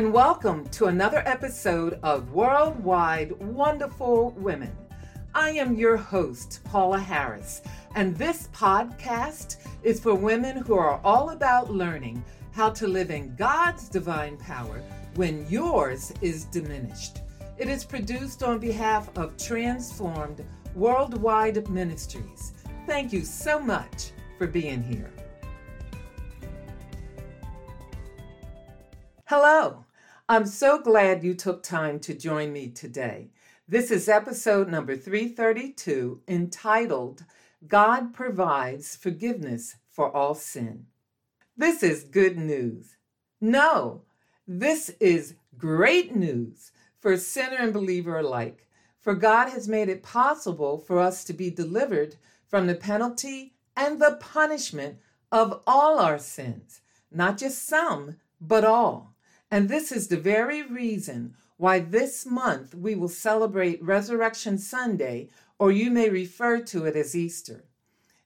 and welcome to another episode of Worldwide Wonderful Women. I am your host, Paula Harris, and this podcast is for women who are all about learning how to live in God's divine power when yours is diminished. It is produced on behalf of Transformed Worldwide Ministries. Thank you so much for being here. Hello. I'm so glad you took time to join me today. This is episode number 332 entitled God Provides Forgiveness for All Sin. This is good news. No, this is great news for sinner and believer alike, for God has made it possible for us to be delivered from the penalty and the punishment of all our sins, not just some, but all. And this is the very reason why this month we will celebrate Resurrection Sunday, or you may refer to it as Easter.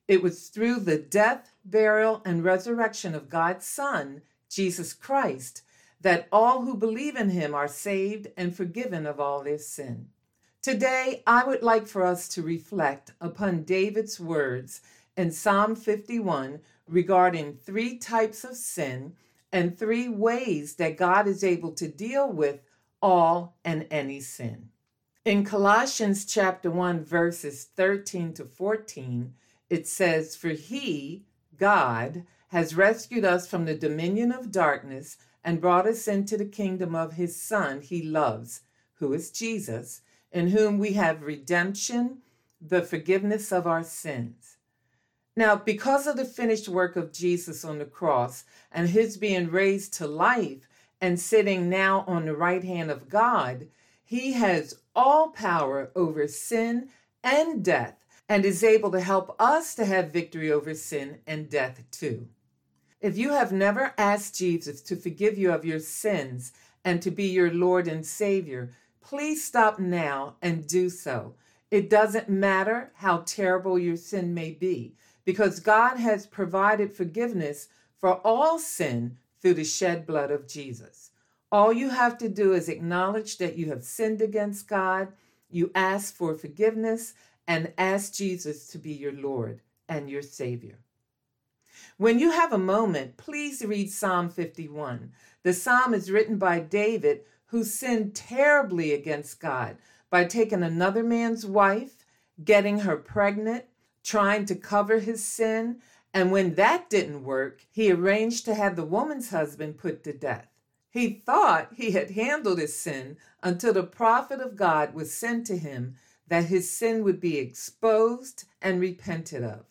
It was through the death, burial, and resurrection of God's Son, Jesus Christ, that all who believe in him are saved and forgiven of all their sin. Today, I would like for us to reflect upon David's words in Psalm 51 regarding three types of sin and three ways that God is able to deal with all and any sin. In Colossians chapter 1 verses 13 to 14, it says, "For he, God, has rescued us from the dominion of darkness and brought us into the kingdom of his son he loves, who is Jesus, in whom we have redemption, the forgiveness of our sins." Now, because of the finished work of Jesus on the cross and his being raised to life and sitting now on the right hand of God, he has all power over sin and death and is able to help us to have victory over sin and death too. If you have never asked Jesus to forgive you of your sins and to be your Lord and Savior, please stop now and do so. It doesn't matter how terrible your sin may be because God has provided forgiveness for all sin through the shed blood of Jesus. All you have to do is acknowledge that you have sinned against God, you ask for forgiveness, and ask Jesus to be your Lord and your Savior. When you have a moment, please read Psalm 51. The psalm is written by David, who sinned terribly against God by taking another man's wife, getting her pregnant, trying to cover his sin. And when that didn't work, he arranged to have the woman's husband put to death. He thought he had handled his sin until the prophet of God was sent to him that his sin would be exposed and repented of.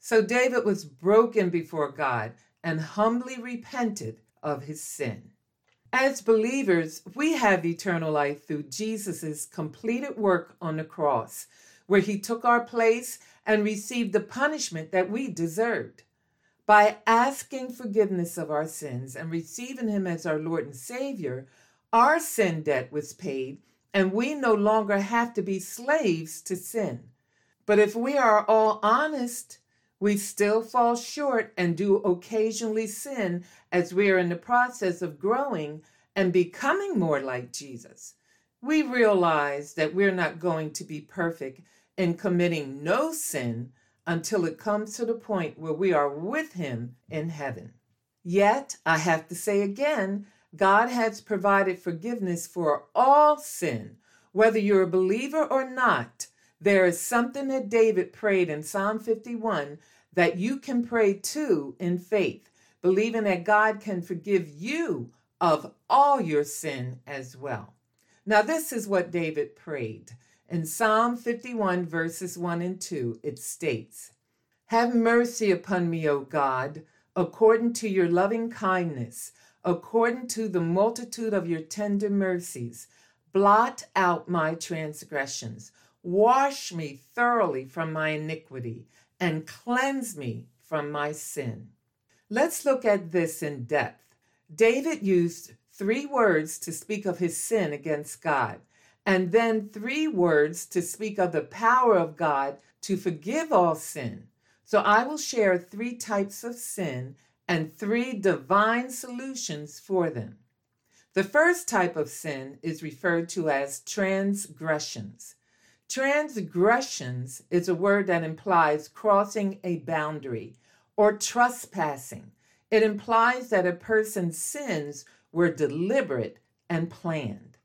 So David was broken before God and humbly repented of his sin. As believers, we have eternal life through Jesus' completed work on the cross, where he took our place and received the punishment that we deserved. By asking forgiveness of our sins and receiving Him as our Lord and Savior, our sin debt was paid, and we no longer have to be slaves to sin. But if we are all honest, we still fall short and do occasionally sin as we are in the process of growing and becoming more like Jesus. We realize that we're not going to be perfect in committing no sin until it comes to the point where we are with Him in heaven. Yet, I have to say again, God has provided forgiveness for all sin. Whether you're a believer or not, there is something that David prayed in Psalm 51 that you can pray too in faith, believing that God can forgive you of all your sin as well. Now, this is what David prayed. In Psalm 51, verses 1 and 2, it states, Have mercy upon me, O God, according to your loving kindness, according to the multitude of your tender mercies. Blot out my transgressions. Wash me thoroughly from my iniquity and cleanse me from my sin. Let's look at this in depth. David used three words to speak of his sin against God and then three words to speak of the power of God to forgive all sin. So I will share three types of sin and three divine solutions for them. The first type of sin is referred to as transgressions. Transgressions is a word that implies crossing a boundary or trespassing. It implies that a person's sins were deliberate and planned.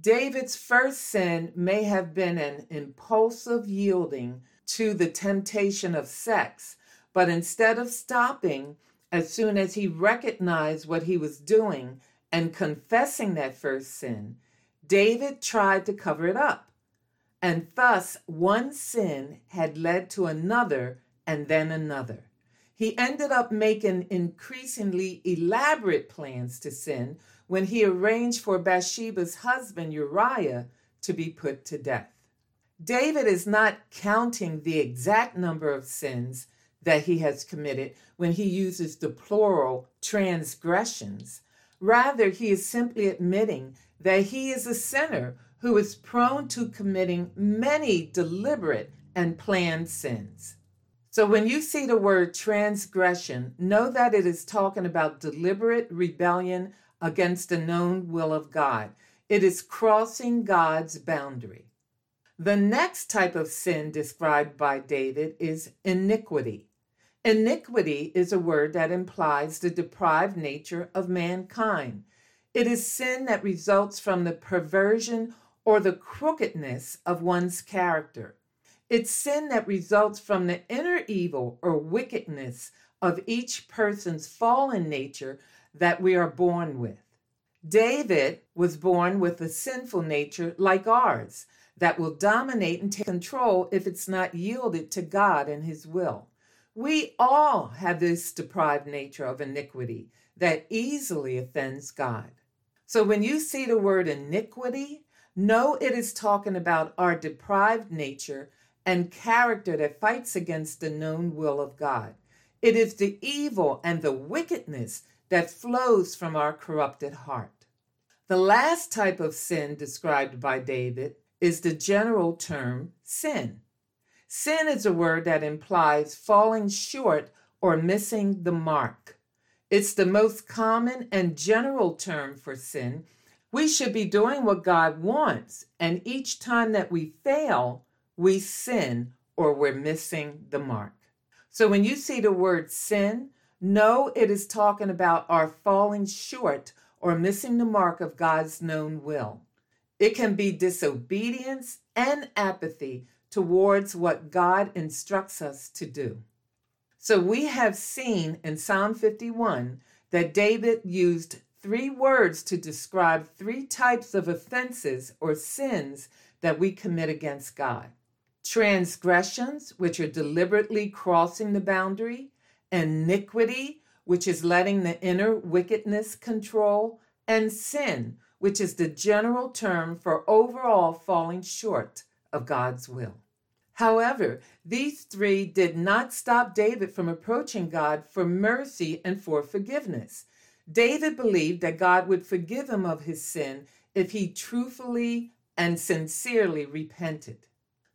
David's first sin may have been an impulsive yielding to the temptation of sex, but instead of stopping as soon as he recognized what he was doing and confessing that first sin, David tried to cover it up. And thus, one sin had led to another and then another. He ended up making increasingly elaborate plans to sin when he arranged for Bathsheba's husband Uriah to be put to death. David is not counting the exact number of sins that he has committed when he uses the plural transgressions. Rather, he is simply admitting that he is a sinner who is prone to committing many deliberate and planned sins. So when you see the word transgression, know that it is talking about deliberate rebellion against the known will of God. It is crossing God's boundary. The next type of sin described by David is iniquity. Iniquity is a word that implies the deprived nature of mankind. It is sin that results from the perversion or the crookedness of one's character. It's sin that results from the inner evil or wickedness of each person's fallen nature that we are born with. David was born with a sinful nature like ours that will dominate and take control if it's not yielded to God and His will. We all have this deprived nature of iniquity that easily offends God. So when you see the word iniquity, know it is talking about our deprived nature and character that fights against the known will of God. It is the evil and the wickedness that flows from our corrupted heart. The last type of sin described by David is the general term sin. Sin is a word that implies falling short or missing the mark. It's the most common and general term for sin we should be doing what God wants, and each time that we fail, we sin or we're missing the mark. So when you see the word sin, know it is talking about our falling short or missing the mark of God's known will. It can be disobedience and apathy towards what God instructs us to do. So we have seen in Psalm 51 that David used three words to describe three types of offenses or sins that we commit against God transgressions, which are deliberately crossing the boundary, iniquity, which is letting the inner wickedness control, and sin, which is the general term for overall falling short of God's will. However, these three did not stop David from approaching God for mercy and for forgiveness. David believed that God would forgive him of his sin if he truthfully and sincerely repented.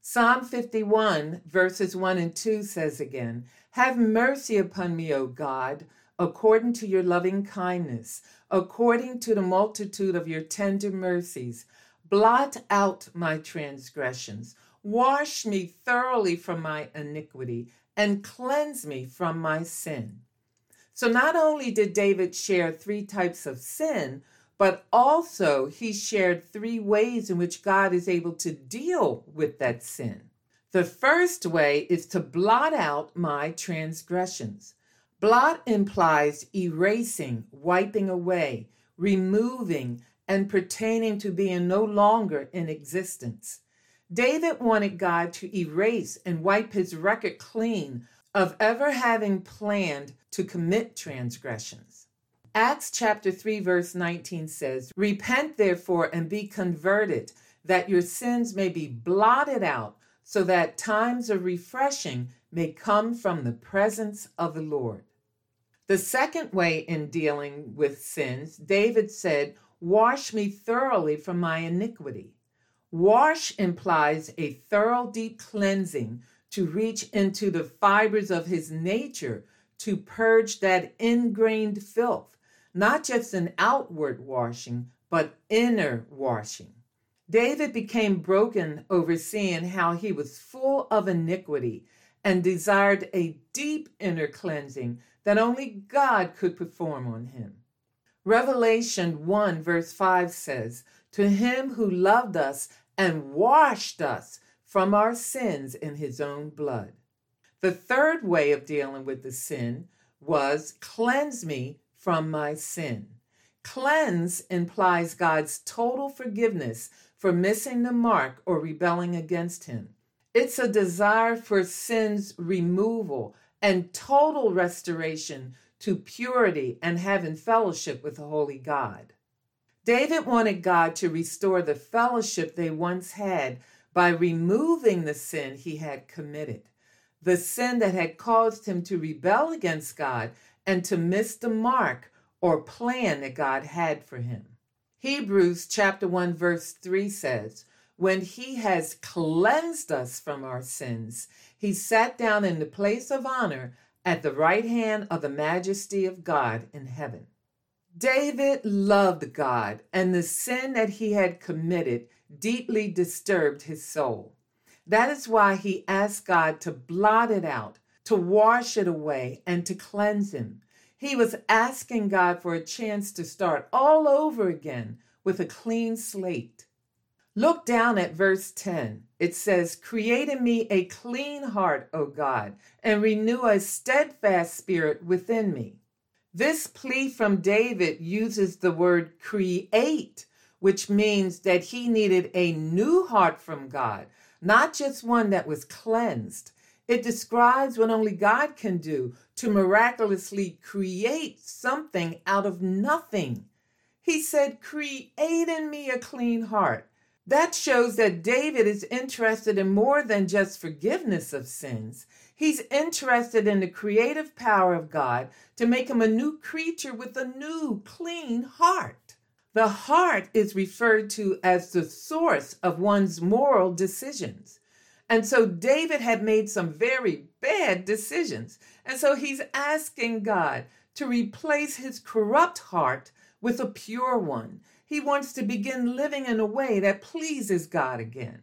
Psalm 51, verses 1 and 2 says again, Have mercy upon me, O God, according to your loving kindness, according to the multitude of your tender mercies. Blot out my transgressions. Wash me thoroughly from my iniquity and cleanse me from my sin. So not only did David share three types of sin, but also he shared three ways in which God is able to deal with that sin. The first way is to blot out my transgressions. Blot implies erasing, wiping away, removing, and pertaining to being no longer in existence. David wanted God to erase and wipe his record clean of ever having planned to commit transgressions. Acts chapter 3, verse 19 says, Repent therefore and be converted, that your sins may be blotted out, so that times of refreshing may come from the presence of the Lord. The second way in dealing with sins, David said, Wash me thoroughly from my iniquity. Wash implies a thorough, deep cleansing to reach into the fibers of his nature to purge that ingrained filth, not just an outward washing, but inner washing. David became broken over seeing how he was full of iniquity and desired a deep inner cleansing that only God could perform on him. Revelation 1, verse 5 says, To him who loved us and washed us from our sins in his own blood. The third way of dealing with the sin was cleanse me from my sin. Cleanse implies God's total forgiveness for missing the mark or rebelling against him. It's a desire for sin's removal and total restoration to purity and having fellowship with the Holy God. David wanted God to restore the fellowship they once had by removing the sin he had committed, the sin that had caused him to rebel against God and to miss the mark or plan that God had for him. Hebrews chapter 1 verse 3 says, when he has cleansed us from our sins, he sat down in the place of honor at the right hand of the majesty of God in heaven. David loved God, and the sin that he had committed deeply disturbed his soul. That is why he asked God to blot it out, to wash it away, and to cleanse him. He was asking God for a chance to start all over again with a clean slate. Look down at verse 10. It says, Create in me a clean heart, O God, and renew a steadfast spirit within me. This plea from David uses the word create, which means that he needed a new heart from God, not just one that was cleansed. It describes what only God can do to miraculously create something out of nothing. He said, Create in me a clean heart. That shows that David is interested in more than just forgiveness of sins. He's interested in the creative power of God to make him a new creature with a new, clean heart. The heart is referred to as the source of one's moral decisions. And so David had made some very bad decisions. And so he's asking God to replace his corrupt heart with a pure one he wants to begin living in a way that pleases God again.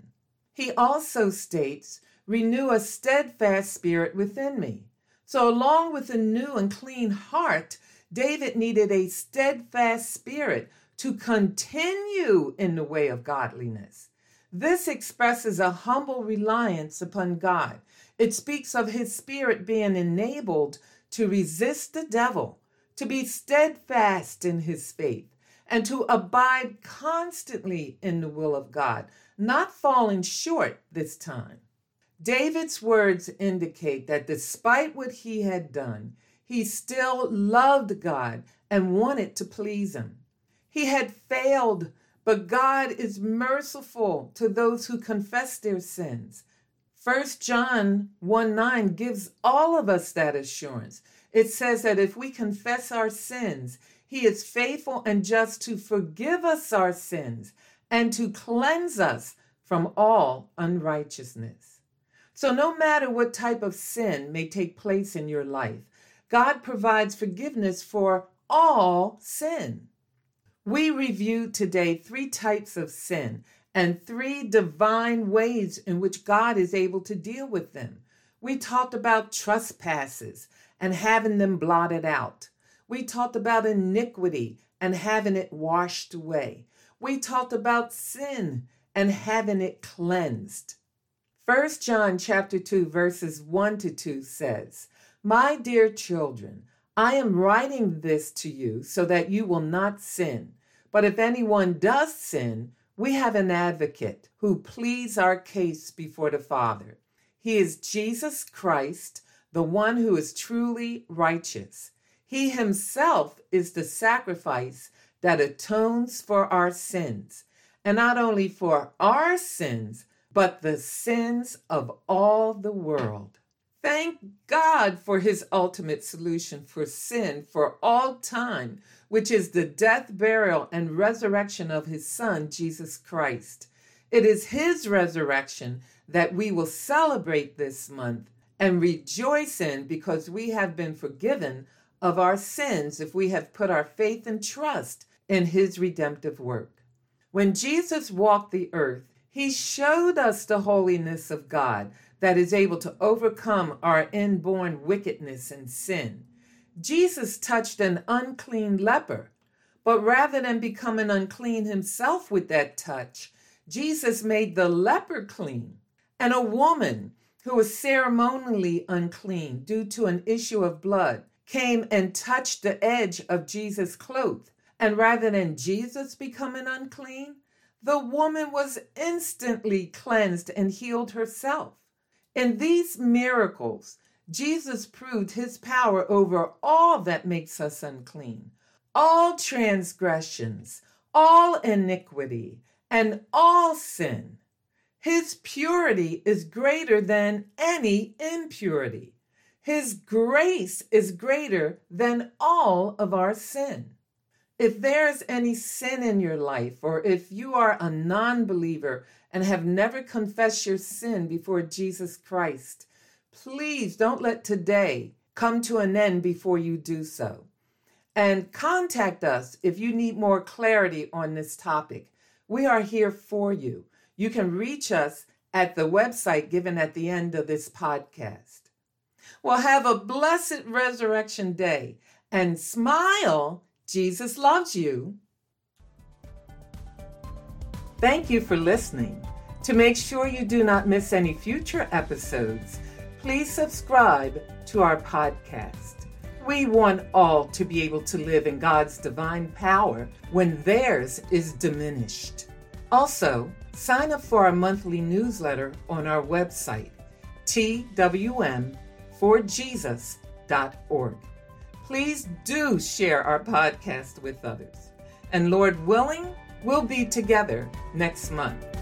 He also states, Renew a steadfast spirit within me. So, along with a new and clean heart, David needed a steadfast spirit to continue in the way of godliness. This expresses a humble reliance upon God. It speaks of his spirit being enabled to resist the devil, to be steadfast in his faith, and to abide constantly in the will of God, not falling short this time. David's words indicate that despite what he had done, he still loved God and wanted to please him. He had failed, but God is merciful to those who confess their sins. 1 John 1 9 gives all of us that assurance. It says that if we confess our sins, he is faithful and just to forgive us our sins and to cleanse us from all unrighteousness. So, no matter what type of sin may take place in your life, God provides forgiveness for all sin. We reviewed today three types of sin and three divine ways in which God is able to deal with them. We talked about trespasses and having them blotted out. We talked about iniquity and having it washed away. We talked about sin and having it cleansed. 1 John chapter 2 verses 1 to 2 says, "My dear children, I am writing this to you so that you will not sin. But if anyone does sin, we have an advocate who pleads our case before the Father. He is Jesus Christ, the one who is truly righteous. He himself is the sacrifice that atones for our sins, and not only for our sins, but the sins of all the world. Thank God for his ultimate solution for sin for all time, which is the death, burial, and resurrection of his Son, Jesus Christ. It is his resurrection that we will celebrate this month and rejoice in because we have been forgiven of our sins if we have put our faith and trust in his redemptive work. When Jesus walked the earth, he showed us the holiness of God that is able to overcome our inborn wickedness and sin. Jesus touched an unclean leper, but rather than becoming unclean himself with that touch, Jesus made the leper clean. And a woman who was ceremonially unclean due to an issue of blood came and touched the edge of Jesus' cloak. And rather than Jesus becoming unclean, the woman was instantly cleansed and healed herself. In these miracles, Jesus proved his power over all that makes us unclean, all transgressions, all iniquity, and all sin. His purity is greater than any impurity. His grace is greater than all of our sin. If there's any sin in your life, or if you are a non believer and have never confessed your sin before Jesus Christ, please don't let today come to an end before you do so. And contact us if you need more clarity on this topic. We are here for you. You can reach us at the website given at the end of this podcast. Well, have a blessed resurrection day and smile. Jesus loves you. Thank you for listening. To make sure you do not miss any future episodes, please subscribe to our podcast. We want all to be able to live in God's divine power when theirs is diminished. Also, sign up for our monthly newsletter on our website, twm4jesus.org. Please do share our podcast with others. And Lord willing, we'll be together next month.